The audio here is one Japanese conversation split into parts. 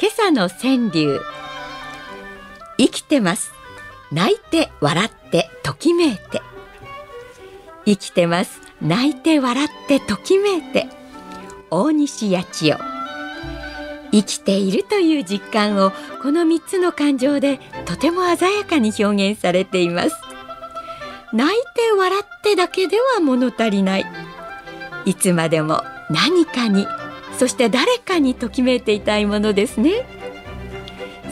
今朝の川柳。生きてます。泣いて笑ってときめいて。生きてます。泣いて笑ってときめいて。大西八千代。生きているという実感をこの3つの感情でとても鮮やかに表現されています。泣いて笑ってだけでは物足りない。いつまでも何かにそして誰かにときめいていたいものですね。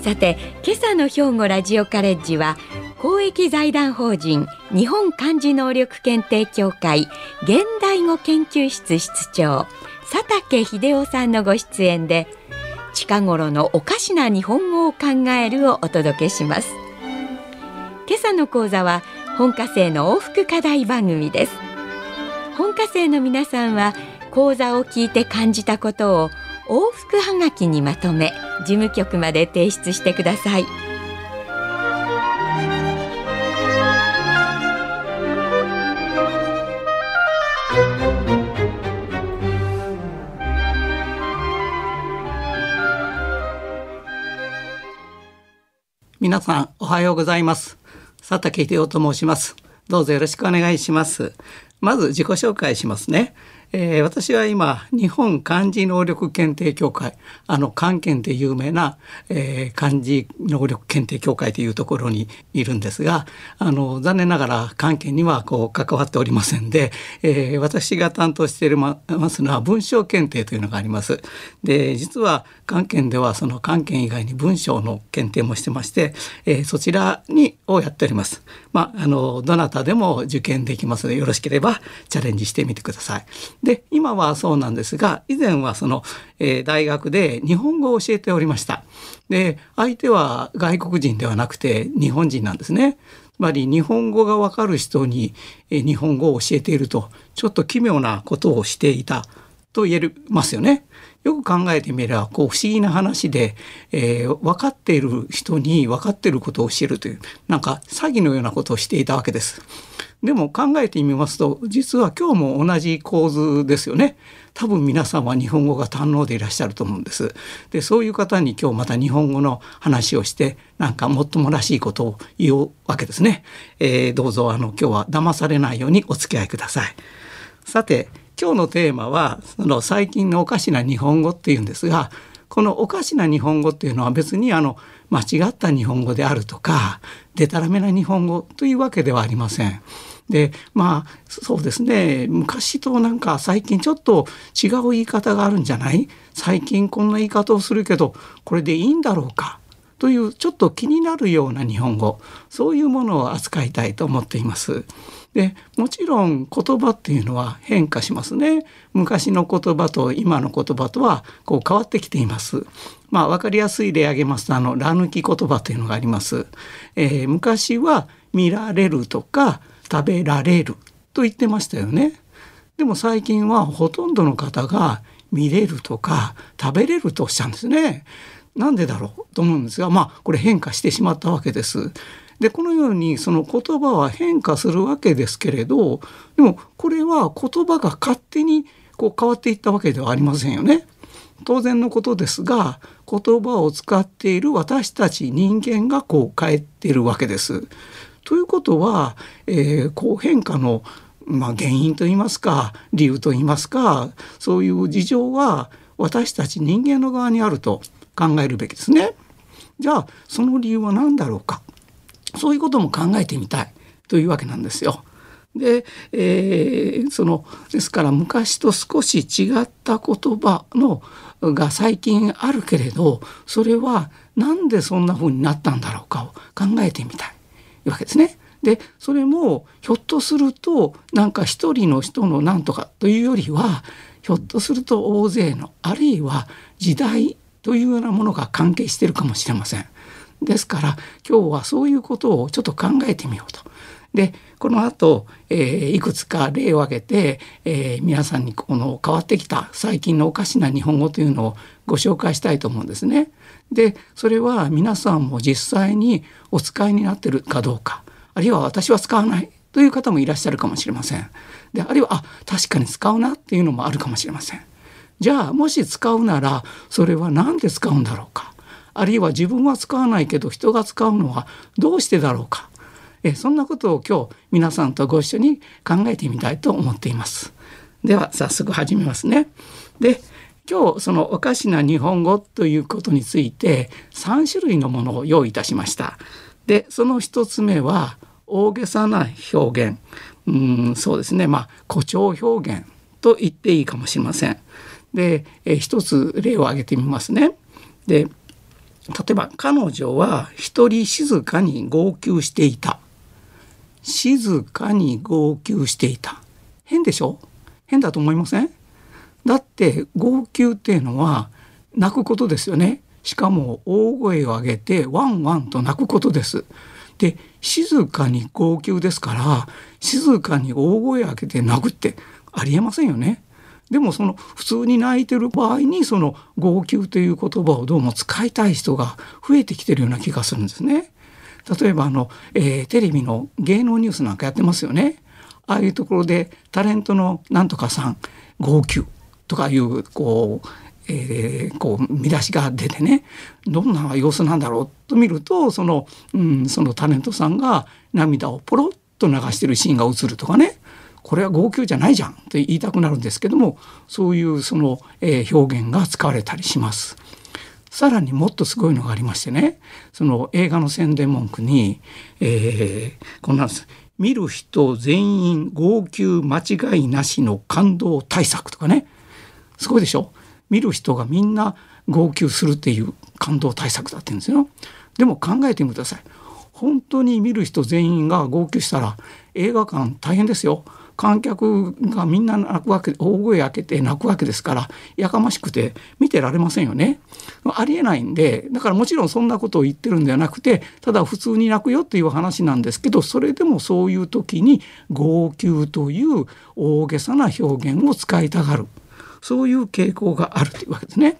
さて今朝の兵庫ラジオカレッジは公益財団法人日本漢字能力検定協会現代語研究室室長佐竹秀夫さんのご出演で近頃のおかしな日本語を考えるをお届けします。今朝の講座は本科生の往復課題番組です。本科生の皆さんは講座を聞いて感じたことを往復はがきにまとめ事務局まで提出してください。皆さんおはようございます。佐竹秀夫と申します。どうぞよろしくお願いします。まず自己紹介しますね。えー、私は今日本漢字能力検定協会あの漢検で有名な、えー、漢字能力検定協会というところにいるんですがあの残念ながら漢検にはこう関わっておりませんで、えー、私が担当していますのは文章検定というのがあります。で実は漢検ではその漢検以外に文章の検定もしてまして、えー、そちらにをやっております。まああのどなたでも受験できますのでよろしければチャレンジしてみてください。で今はそうなんですが以前はその、えー、大学で日本語を教えておりました。で相手は外国人ではなくて日本人なんですね。つまり日本語がわかる人に、えー、日本語を教えているとちょっと奇妙なことをしていたと言えますよね。よく考えてみればこう不思議な話で、えー、分かっている人に分かっていることを教えるというなんか詐欺のようなことをしていたわけです。でも考えてみますと実は今日も同じ構図ですよね。多分皆さんは日本語が堪能でいらっしゃると思うんです。でそういう方に今日また日本語の話をしてなんかもっともらしいことを言うわけですね。えー、どうぞあの今日は騙されないようにお付き合いください。さて今日のテーマはその最近のおかしな日本語っていうんですがこのおかしな日本語っていうのは別にあの間違った日本語であるとかでたらめな日本語というわけではありません。でまあそうですね。昔となんか最近ちょっと違う言い方があるんじゃない？最近こんな言い方をするけどこれでいいんだろうか？というちょっと気になるような日本語そういうものを扱いたいと思っています。でもちろん言葉っていうのは変化しますね昔の言葉と今の言葉とはこう変わってきていますまあ分かりやすい例挙げますとあの「ら抜き言葉」というのがあります、えー、昔は見られるとか食べられると言ってましたよね。でも最近はほとんどの方が見れるとか食べれるとおっしゃるんですね。なんでだろうと思うんですがまあこれ変化してしまったわけです。でこのようにその言葉は変化するわけですけれどでもこれは言葉が勝手にこう変わっていったわけではありませんよね。当然のことですが言葉を使っている私たち人間がこう変えているわけです。ということは、えー、こう変化の、まあ、原因といいますか理由といいますかそういう事情は私たち人間の側にあると考えるべきですね。じゃあその理由は何だろうかそういうことも考えてみたいというわけなんですよ。で、えー、そのですから昔と少し違った言葉のが最近あるけれどそれは何でそんな風になったんだろうかを考えてみたい。わけですね。でそれもひょっとするとなんか一人の人のなんとかというよりはひょっとすると大勢のあるいは時代というようなものが関係しているかもしれません。ですから今日はそういうことをちょっと考えてみようと。でこの後、えー、いくつか例を挙げて、えー、皆さんにこの変わってきた最近のおかしな日本語というのをご紹介したいと思うんですね。でそれは皆さんも実際にお使いになってるかどうかあるいは私は使わないという方もいらっしゃるかもしれません。であるいはあ確かに使うなっていうのもあるかもしれません。じゃあもし使うならそれは何で使うんだろうか？あるいは自分は使わないけど人が使うのはどうしてだろうか？えそんなことを今日皆さんとご一緒に考えてみたいと思っています。では早速始めますね。で今日そのおかしな日本語ということについて3種類のものを用意いたしました。でその1つ目は大げさな表現うんそうですねまあ誇張表現と言っていいかもしれません。でえ一つ例を挙げてみますね。で例えば彼女は一人静かに号泣していた。静かに号泣していた。変でしょ？変だと思いません？だって号泣っていうのは泣くことですよね。しかも大声を上げてワンワンと泣くことです。で静かに号泣ですから静かに大声を上げて泣くってありえませんよね。でもその普通に泣いてる場合にその号泣という言葉をどうも使いたい人が増えてきてるような気がするんですね。例えばあの、えー、テレビの芸能ニュースなんかやってますよね。ああいうところでタレントのなんとかさん号泣とかいうこうえー、こう見出しが出てねどんな様子なんだろうと見るとその,、うん、そのタレントさんが涙をポロッと流してるシーンが映るとかねこれは号泣じゃないじゃんと言いたくなるんですけどもそういうその、えー、表現が使われたりします。さらにもっとすごいのがありましてねその映画の宣伝文句に、えー、こんなんです。見る人全員号泣間違いなしの感動対策とかね。すごいでしょ？見る人がみんな号泣するっていう感動対策だって言うんですよ。でも考えてみてください。本当に見る人全員が号泣したら映画館大変ですよ。観客がみんな泣くわけ大声開けて泣くわけですからやかましくて見てられませんよね。ありえないんでだからもちろんそんなことを言ってるんではなくてただ普通に泣くよっていう話なんですけどそれでもそういう時に号泣という大げさな表現を使いたがるそういう傾向があるというわけですね。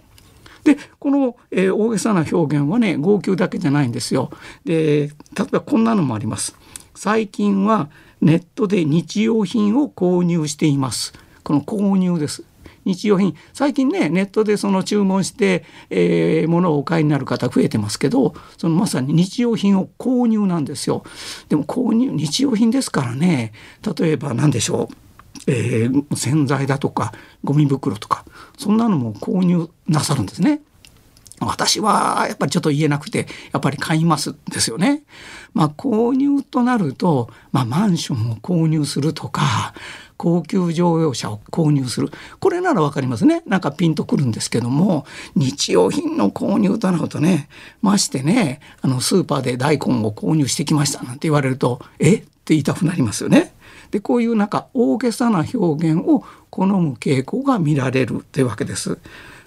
でこの、えー、大げさな表現はね号泣だけじゃないんですよ。で例えばこんなのもあります。最近はネットで日用品を購入しています。この購入です。日用品。最近ねネットでその注文して、えー、物をお買いになる方増えてますけどそのまさに日用品を購入なんですよ。でも購入日用品ですからね。例えば何でしょう。えー、洗剤だとかゴミ袋とかそんなのも購入なさるんですね。私はやっぱりちょっと言えなくてやっぱり買いますですよね。まあ購入となると、まあ、マンションを購入するとか高級乗用車を購入するこれなら分かりますねなんかピンとくるんですけども日用品の購入となるとねましてねあのスーパーで大根を購入してきましたなんて言われるとえ？って言いたくなりますよね。でこういうなんか大げさな表現を好む傾向が見られるというわけです。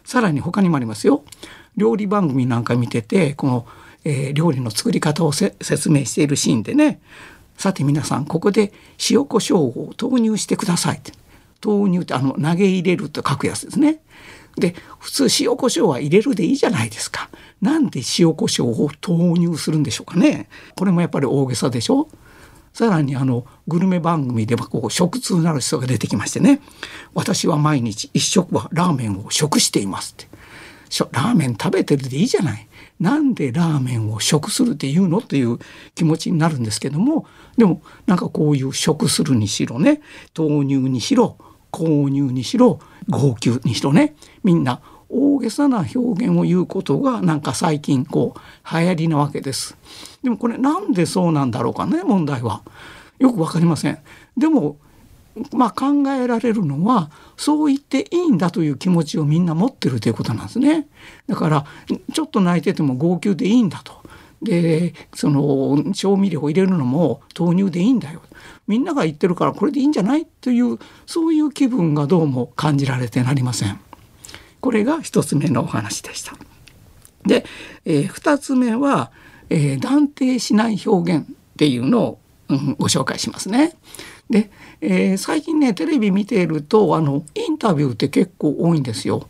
さらに他にもありますよ。料理番組なんか見ててこの、えー、料理の作り方を説明しているシーンでねさて皆さんここで塩コショウを投入してくださいって投入ってあの投げ入れると書くやつですね。で普通塩コショウは入れるでいいじゃないですか。なんで塩コショウを投入するんでしょうかね。これもやっぱり大げさでしょ。さらにあのグルメ番組ではこう食通なる人が出てきましてね私は毎日一食はラーメンを食していますってラーメン食べてるでいいじゃない。なんでラーメンを食するって言うのっていう気持ちになるんですけどもでもなんかこういう食するにしろね豆乳にしろ購入にしろ号泣にしろねみんな大げさな表現を言うことがなんか最近こう流行りなわけです。でもこれなんでそうなんだろうかね問題は。よくわかりません。でもまあ、考えられるのはそう言っていいんだという気持ちをみんな持ってるということなんですね。だからちょっと泣いてても号泣でいいんだと。でその調味料を入れるのも豆乳でいいんだよ。みんなが言ってるからこれでいいんじゃないというそういう気分がどうも感じられてなりません。これが一つ目のお話でした。で、えー、2つ目は、えー、断定しない表現っていうのを、うん、ご紹介しますね。で、えー、最近ねテレビ見ているとあのインタビューって結構多いんですよ。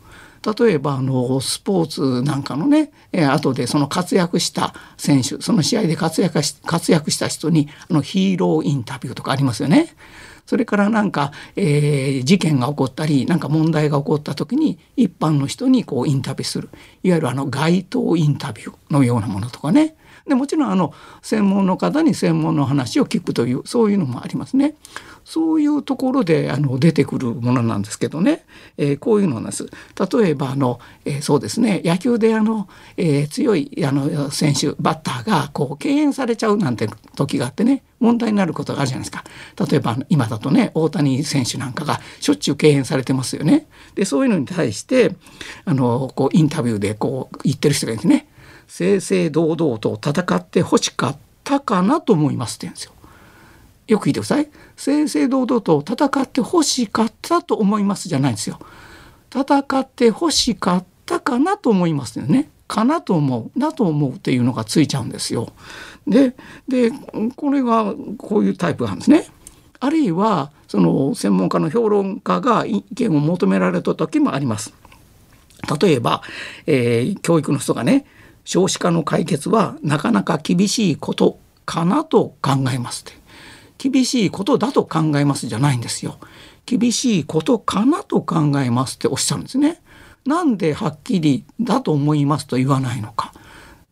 例えばあのスポーツなんかのね、えー、後でその活躍した選手その試合で活躍し活躍した人にあのヒーローインタビューとかありますよね。それからなんか、えー、事件が起こったりなんか問題が起こった時に一般の人にこうインタビューするいわゆるあの街頭インタビューのようなものとかねでもちろんあの専門の方に専門の話を聞くというそういうのもありますね。そういうところであの出てくるものなんですけどね、えー、こういうのなんです。例えばあの、えー、そうですね野球であの、えー、強いあの選手バッターがこう敬遠されちゃうなんて時があってね問題になることがあるじゃないですか。例えば今だとね大谷選手なんかがしょっちゅう敬遠されてますよね。でそういうのに対してあのこうインタビューでこう言ってる人がいるんですね。正々堂々と戦ってほしかったかなと思いますって言うんですよ。よく聞いてください。正々堂々と戦ってほしかったと思いますじゃないんですよ。戦ってほしかったかなと思いますよね。かなと思うなと思うっていうのがついちゃうんですよ。ででこれがこういうタイプなんですね。あるいはその専門家の評論家が意見を求められた時もあります。例えば、えー、教育の人がね少子化の解決はなかなか厳しいことかなと考えますって。厳しいことだと考えますじゃないんですよ。厳しいことかなと考えますっておっしゃるんですね。なんではっきりだと思いますと言わないのか。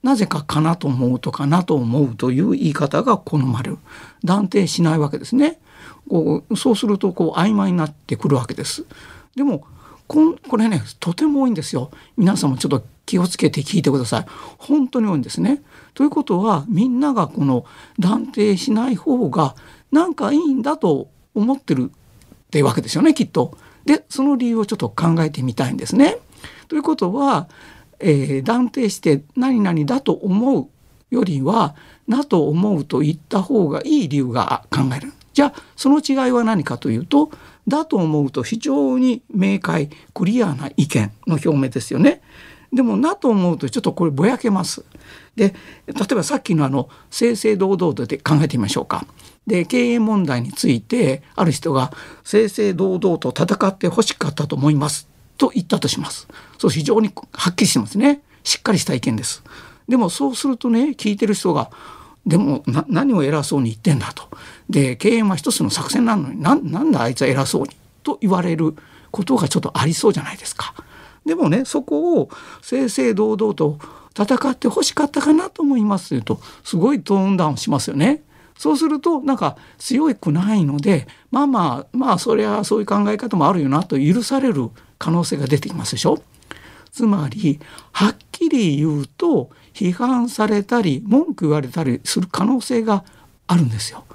なぜかかなと思うとかなと思うという言い方が好まれる。断定しないわけですね。こうそうするとこう曖昧になってくるわけです。でもここれねとても多いんですよ。皆さんもちょっと気をつけて聞いてください本当に多いんですねということはみんながこの断定しない方がなんかいいんだと思ってるっていうわけですよねきっと。でその理由をちょっと考えてみたいんですね。ということはえー、断定して何々だと思うよりはなと思うと言った方がいい理由が考える。じゃあその違いは何かというとだと思うと非常に明快クリアな意見の表明ですよね。でもなと思うとちょっとこれぼやけます。で例えばさっきのあの正々堂々とで考えてみましょうか。で経営問題についてある人が正々堂々と戦ってほしかったと思いますと言ったとします。そう非常にはっきりしてますね。しっかりした意見です。でもそうするとね聞いてる人がでも何を偉そうに言ってんだと。で経営は一つの作戦なのにななんだあいつは偉そうにと言われることがちょっとありそうじゃないですか。でもねそこを正々堂々と戦ってほしかったかなと思いますというとすごいトーンダウンしますよね。そうするとなんか強くないのでまあまあまあそりゃそういう考え方もあるよなと許される可能性が出てきますでしょつまりはっきり言うと批判されたり文句言われたりする可能性があるんですよ。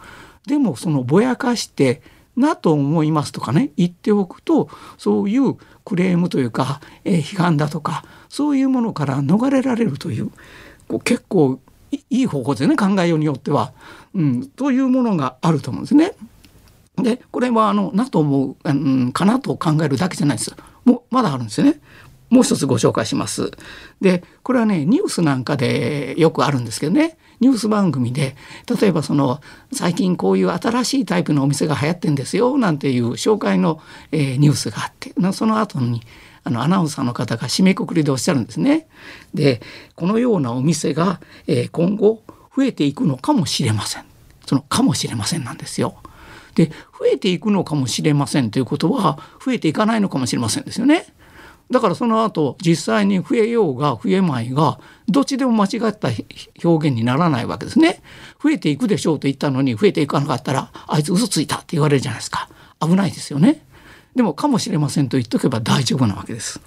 でもそのぼやかしてなと思いますとかね言っておくとそういうクレームというか、えー、批判だとかそういうものから逃れられるというこう結構いい方法ですね考えようによっては、うん、というものがあると思うんですね。でこれはあのなと思う、うん、かなと考えるだけじゃないですもうまだあるんですよね。もう一つご紹介します。でこれはねニュースなんかでよくあるんですけどねニュース番組で例えばその最近こういう新しいタイプのお店が流行ってんですよなんていう紹介の、えー、ニュースがあってその後にあのアナウンサーの方が締めくくりでおっしゃるんですね。でこのようなお店が、えー、今後増えていくのかもしれません。そのかもしれませんなんですよ。で増えていくのかもしれませんということは増えていかないのかもしれませんですよね。だからその後実際に増えようが増えまいがどっちでも間違った表現にならないわけですね。増えていくでしょうと言ったのに増えていかなかったらあいつ嘘ついたって言われるじゃないですか。危ないですよね。でもかもしれませんと言っとけば大丈夫なわけです。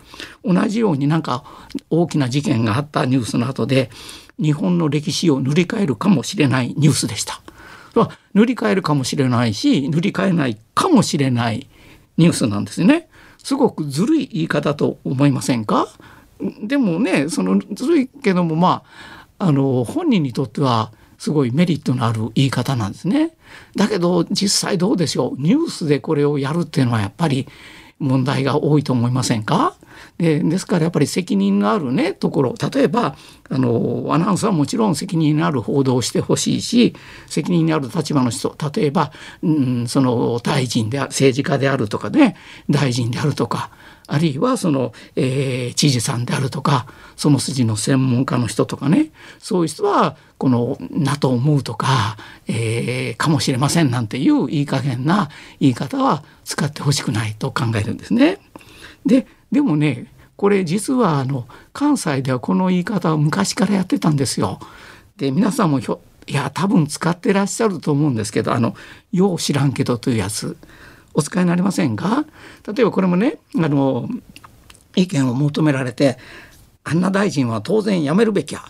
同じようになんか大きな事件があったニュースの後で日本の歴史を塗り替えるかもしれないニュースでした。塗り替えるかもしれないし塗り替えないかもしれないニュースなんですね。すごくずるい言い方と思いませんか？でもねそのずるいけどもまああの本人にとってはすごいメリットのある言い方なんですね。だけど実際どうでしょう？ニュースでこれをやるっていうのはやっぱり問題が多いと思いませんか？でですからやっぱり責任のあるねところ。例えばあのアナウンサーはもちろん責任のある報道をしてほしいし責任のある立場の人。例えば、うん、その大臣で政治家であるとかね大臣であるとかあるいはその、えー、知事さんであるとかその筋の専門家の人とかね。そういう人はこの「なと思う」とか、えー「かもしれません」なんていういい加減な言い方は使ってほしくないと考えるんですね。ででもねこれ実はあの関西ではこの言い方は昔からやってたんですよ。で皆さんもひょいや多分使ってらっしゃると思うんですけどあの「よう知らんけど」というやつお使いになりませんか？例えばこれもねあの意見を求められて「あんな大臣は当然辞めるべきや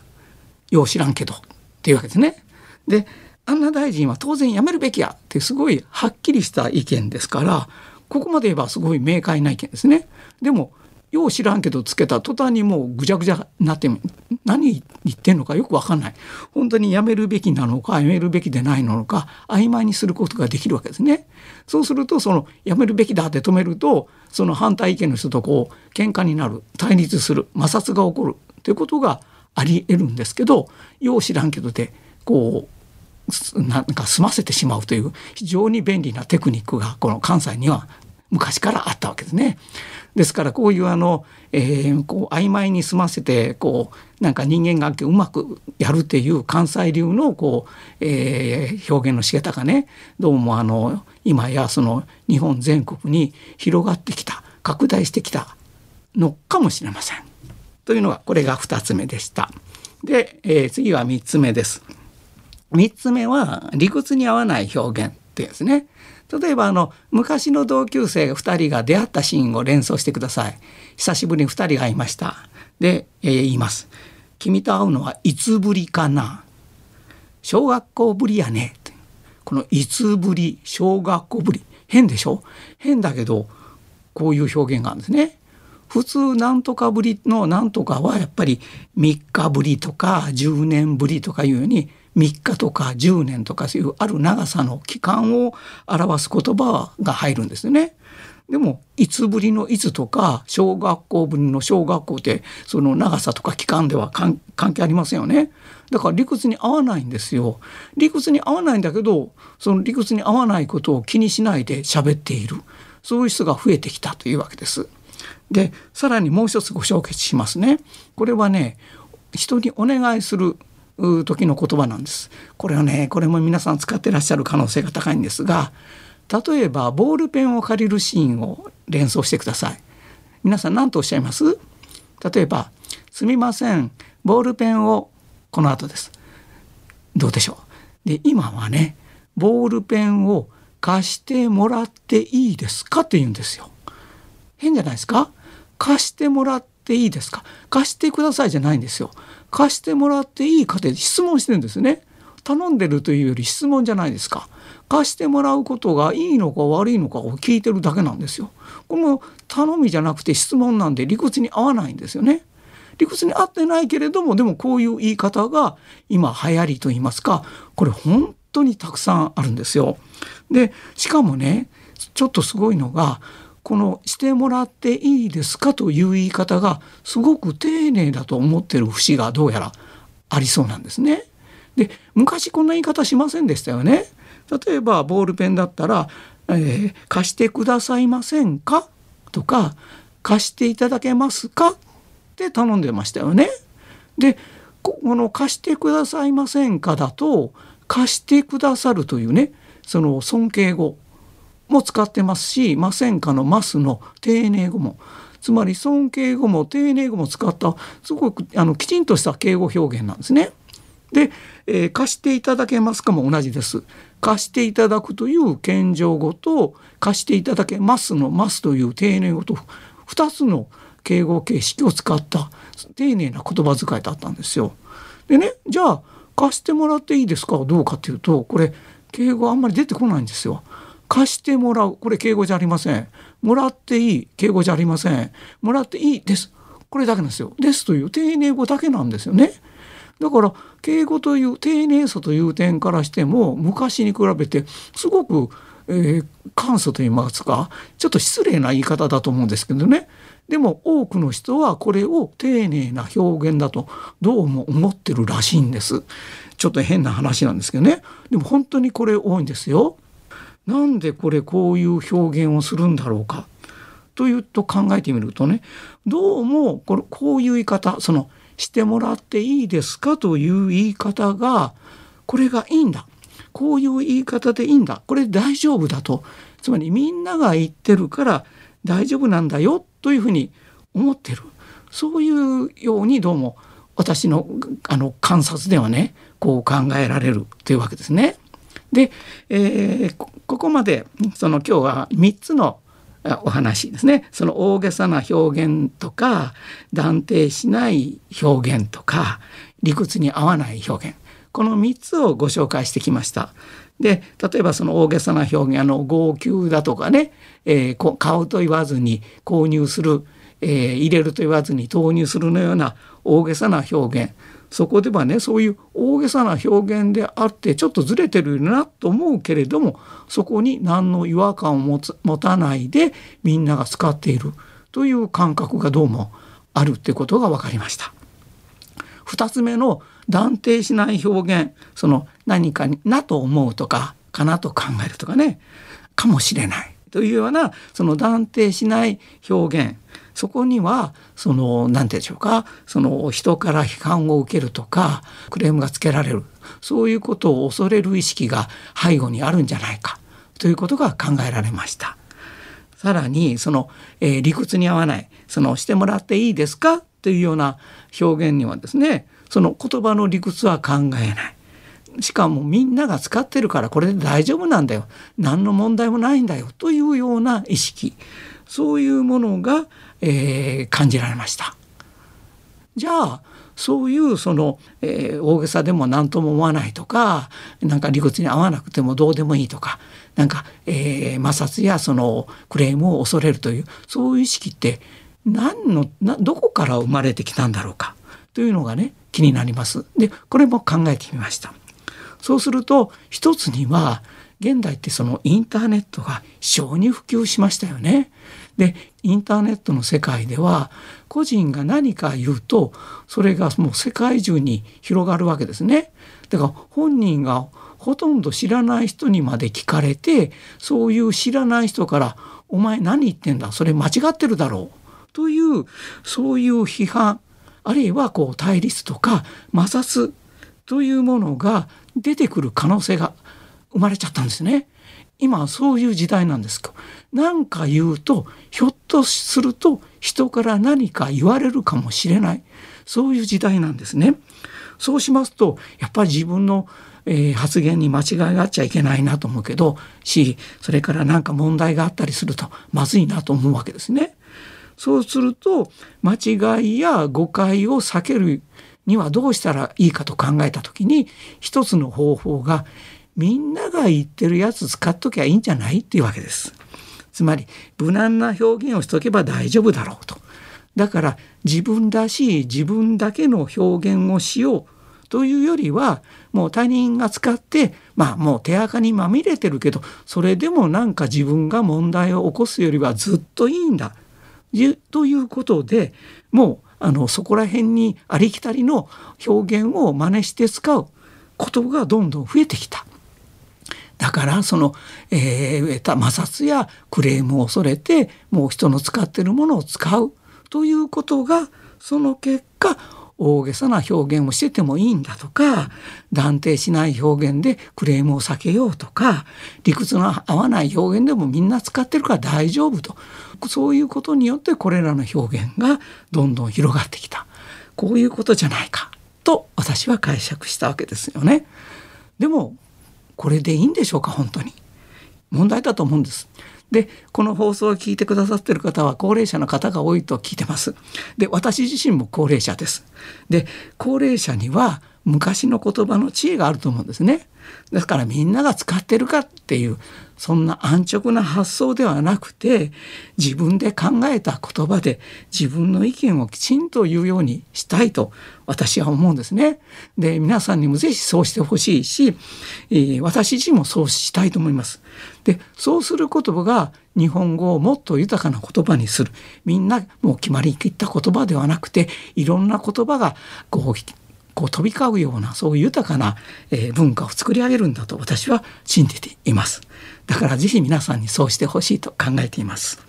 よう知らんけど」っていうわけですね。であんな大臣は当然辞めるべきやってすごいはっきりした意見ですからここまで言えばすごい明快な意見ですね。でもよう知らんけどつけた途端にもうぐちゃぐちゃになって何言ってんのかよく分かんない本当にやめるべきなのかやめるべきでないのか曖昧にすることができるわけですね。そうするとそのやめるべきだって止めるとその反対意見の人とこう喧嘩になる対立する摩擦が起こるということがあり得るんですけどよう知らんけどでこうなんか済ませてしまうという非常に便利なテクニックがこの関西には昔からあったわけですね。ですからこういうあの、えー、こう曖昧に済ませてこうなんか人間関係うまくやるっていう関西流のこう、えー、表現の仕方がねどうもあの今やその日本全国に広がってきた拡大してきたのかもしれません。というのがこれが2つ目でした。で、えー、次は3つ目です。3つ目は理屈に合わない表現っていうですね。例えばあの昔の同級生2人が出会ったシーンを連想してください。久しぶりに2人が会いました。で、えー、言います。君と会うのはいつぶりかな？小学校ぶりやね。このいつぶり小学校ぶり。変でしょ？変だけどこういう表現があるんですね。普通なんとかぶりのなんとかはやっぱり3日ぶりとか10年ぶりとかいうように3日とか10年とかそういうある長さの期間を表す言葉が入るんですね。でもいつぶりのいつとか小学校ぶりの小学校ってその長さとか期間では関係ありませんよね。だから理屈に合わないんですよ。理屈に合わないんだけどその理屈に合わないことを気にしないで喋っているそういう人が増えてきたというわけです。でさらにもう一つご紹介しますね。これはね人にお願いする時の言葉なんです。これはねこれも皆さん使ってらっしゃる可能性が高いんですが例えばボールペンを借りるシーンを連想してください。皆さん何とおっしゃいます？例えば「すみませんボールペンをこの後です」どうでしょう？で今はねボールペンを貸してもらっていいですか？って言うんですよ。変じゃないですか？貸してもらっていいですか？貸してくださいじゃないんですよ。貸してもらっていいかって質問してるんですね。頼んでるというより質問じゃないですか。貸してもらうことがいいのか悪いのかを聞いてるだけなんですよ。これも頼みじゃなくて質問なんで理屈に合わないんですよね。理屈に合ってないけれどもでもこういう言い方が今流行りと言いますかこれ本当にたくさんあるんですよ。でしかもねちょっとすごいのがこの「してもらっていいですか?」という言い方がすごく丁寧だと思ってる節がどうやらありそうなんですね。で昔こんな言い方しませんでしたよね。例えばボールペンだったら「えー、貸してくださいませんか?」とか「貸していただけますか?」って頼んでましたよね。でこの「貸してくださいませんか?」だと「貸してくださる」というねその尊敬語も使ってますし「ませんか」の「ます」の丁寧語もつまり尊敬語も丁寧語も使ったすごくあのきちんとした敬語表現なんですね。で、えー、貸していただけますかも同じです。貸していただくという謙譲語と貸していただけますのますという丁寧語と2つの敬語形式を使った丁寧な言葉遣いだったんですよ。でねじゃあ貸してもらっていいですかどうかっていうとこれ敬語あんまり出てこないんですよ。貸してもらう。これ敬語じゃありません。もらっていい。敬語じゃありません。もらっていいです。これだけなんですよ。ですという丁寧語だけなんですよね。だから敬語という丁寧さという点からしても昔に比べてすごく、えー、簡素と言いますかちょっと失礼な言い方だと思うんですけどね。でも多くの人はこれを丁寧な表現だとどうも思ってるらしいんです。ちょっと変な話なんですけどね。でも本当にこれ多いんですよ。なんでこれこういう表現をするんだろうか？というと考えてみるとねどうもこれこういう言い方そのしてもらっていいですか？という言い方がこれがいいんだ。こういう言い方でいいんだ。これ大丈夫だと。つまりみんなが言ってるから大丈夫なんだよ。というふうに思ってる。そういうようにどうも私のあの観察ではねこう考えられるというわけですね。で、えー、ここまでその今日は3つのお話ですね。その大げさな表現とか断定しない表現とか理屈に合わない表現。この3つをご紹介してきました。で例えばその大げさな表現あの号泣だとかね、えー、買うと言わずに購入する、えー、入れると言わずに投入するのような大げさな表現。そこではねそういう大げさな表現であってちょっとずれてるなと思うけれどもそこに何の違和感を持つ持たないでみんなが使っているという感覚がどうもあるってことが分かりました。2つ目の断定しない表現その何かになと思うとかかなと考えるとかねかもしれないというようなその断定しない表現そこにはその何て言うんでしょうかその人から批判を受けるとかクレームがつけられるそういうことを恐れる意識が背後にあるんじゃないかということが考えられました。さらにその、えー、理屈に合わないそのしてもらっていいですかというような表現にはですねその言葉の理屈は考えない。しかもみんなが使ってるからこれで大丈夫なんだよ。何の問題もないんだよ。というような意識。そういうものがえー、感じられました。じゃあそういうその、えー、大げさでも何とも思わないとかなんか理屈に合わなくてもどうでもいいとかなんか、えー、摩擦やそのクレームを恐れるというそういう意識って何のなどこから生まれてきたんだろうかというのがね気になります。でこれも考えてみました。そうすると一つには現代ってそのインターネットが非常に普及しましたよね。でインターネットの世界では個人が何か言うとそれがもう世界中に広がるわけですね。だから本人がほとんど知らない人にまで聞かれてそういう知らない人から「お前何言ってんだ？それ間違ってるだろう」というそういう批判あるいはこう対立とか摩擦というものが出てくる可能性が生まれちゃったんですね。今はそういう時代なんですか？何か言うとひょっとすると人から何か言われるかもしれないそういう時代なんですね。そうしますとやっぱり自分の、えー、発言に間違いがあっちゃいけないなと思うけどしそれから何か問題があったりするとまずいなと思うわけですね。そうすると間違いや誤解を避けるにはどうしたらいいかと考えた時に一つの方法がみんなが言ってるやつ使っときゃいいんじゃないっていうわけです。つまり無難な表現をしとけば大丈夫だろうと。だから自分らしい自分だけの表現をしようというよりはもう他人が使ってまあもう手垢にまみれてるけどそれでもなんか自分が問題を起こすよりはずっといいんだということでもうあのそこら辺にありきたりの表現を真似して使うことがどんどん増えてきた。だからその、えー、得た摩擦やクレームを恐れてもう人の使ってるものを使うということがその結果大げさな表現をしててもいいんだとか断定しない表現でクレームを避けようとか理屈の合わない表現でもみんな使ってるから大丈夫とそういうことによってこれらの表現がどんどん広がってきたこういうことじゃないかと私は解釈したわけですよね。でもこれでいいんでしょうか本当に。問題だと思うんです。でこの放送を聞いてくださってる方は高齢者の方が多いと聞いてます。で私自身も高齢者です。で高齢者には昔の言葉の知恵があると思うんですね。ですからみんなが使ってるかっていうそんな安直な発想ではなくて自分で考えた言葉で自分の意見をきちんと言うようにしたいと私は思うんですね。で皆さんにもぜひそうしてほしいし、私自身もそうしたいと思います。でそうする言葉が日本語をもっと豊かな言葉にするみんなもう決まりきった言葉ではなくていろんな言葉がこうこう飛び交うようなそういう豊かな、えー、文化を作り上げるんだと私は信じています。だからぜひ皆さんにそうしてほしいと考えています。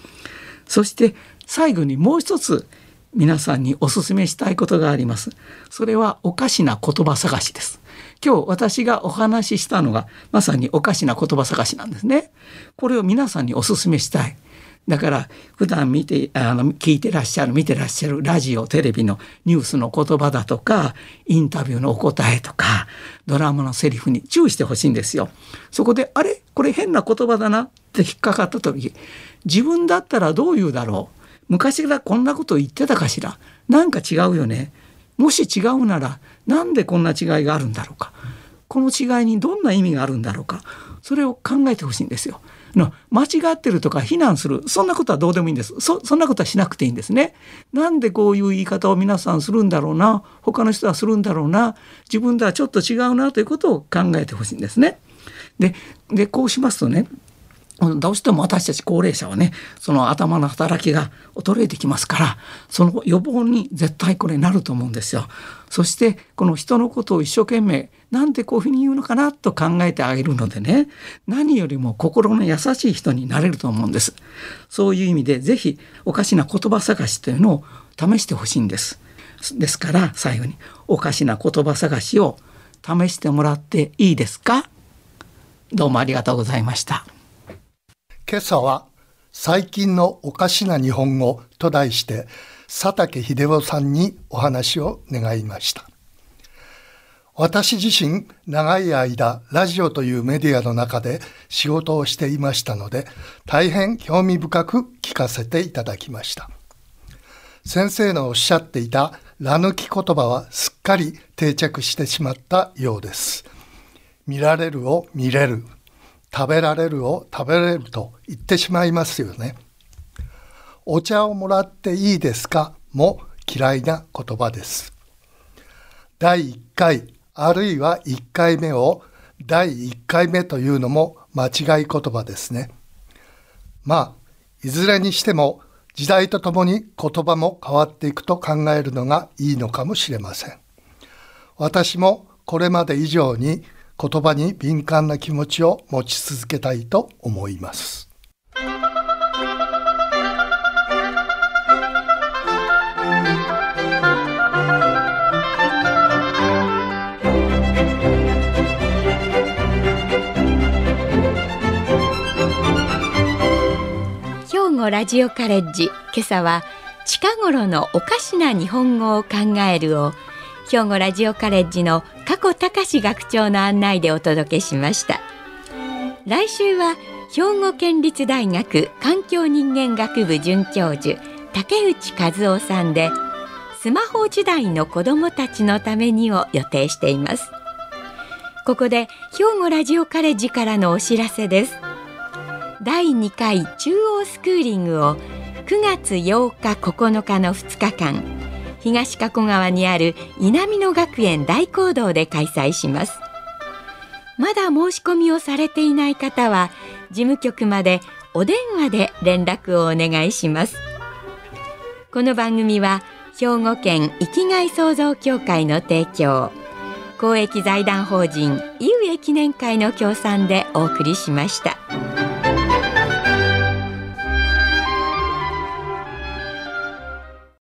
そして最後にもう一つ皆さんにお勧めしたいことがあります。それはおかしな言葉探しです。今日私がお話ししたのがまさにおかしな言葉探しなんですね。これを皆さんにお勧めしたい。だから普段見てあの聞いてらっしゃる見てらっしゃるラジオテレビのニュースの言葉だとかインタビューのお答えとかドラマのセリフに注意してほしいんですよ。そこであれ？これ変な言葉だな？って引っかかった時自分だったらどう言うだろう？昔からこんなこと言ってたかしら？なんか違うよね？もし違うならなんでこんな違いがあるんだろうか？この違いにどんな意味があるんだろうか？それを考えてほしいんですよ。の間違ってるとか非難する。そんなことはどうでもいいんです。そんなことはしなくていいんですね。なんでこういう言い方を皆さんするんだろうな。他の人はするんだろうな。自分とはちょっと違うなということを考えてほしいんですね。ででこうしますとねどうしても私たち高齢者はねその頭の働きが衰えてきますからその予防に絶対これなると思うんですよ。そしてこの人のことを一生懸命なんでこういうふうに言うのかなと考えてあげるのでね何よりも心の優しい人になれると思うんです。そういう意味で是非おかしな言葉探しというのを試してほしいんです。ですから最後におかしな言葉探しを試してもらっていいですか？どうもありがとうございました。今朝は最近のおかしな日本語と題して佐竹秀夫さんにお話を願いました。私自身長い間ラジオというメディアの中で仕事をしていましたので大変興味深く聞かせていただきました。先生のおっしゃっていたら抜き言葉はすっかり定着してしまったようです。見られるを見れる食べられるを食べれると言ってしまいますよね。お茶をもらっていいですか？も嫌いな言葉です。第1回あるいは1回目を第1回目というのも間違い言葉ですね。まあ、いずれにしても時代とともに言葉も変わっていくと考えるのがいいのかもしれません。私もこれまで以上に言葉に敏感な気持ちを持ち続けたいと思います。兵庫ラジオカレッジ今朝は近頃のおかしな日本語を考えるを兵庫ラジオカレッジの加古隆学長の案内でお届けしました。来週は兵庫県立大学環境人間学部准教授竹内和夫さんでスマホ時代の子どもたちのためにを予定しています。ここで兵庫ラジオカレッジからのお知らせです。第2回中央スクーリングを9月8日9日の2日間東加古川にある稲美野学園大講堂で開催します。まだ申し込みをされていない方は事務局までお電話で連絡をお願いします。この番組は兵庫県生きがい創造協会の提供。公益財団法人井上記念会の協賛でお送りしました。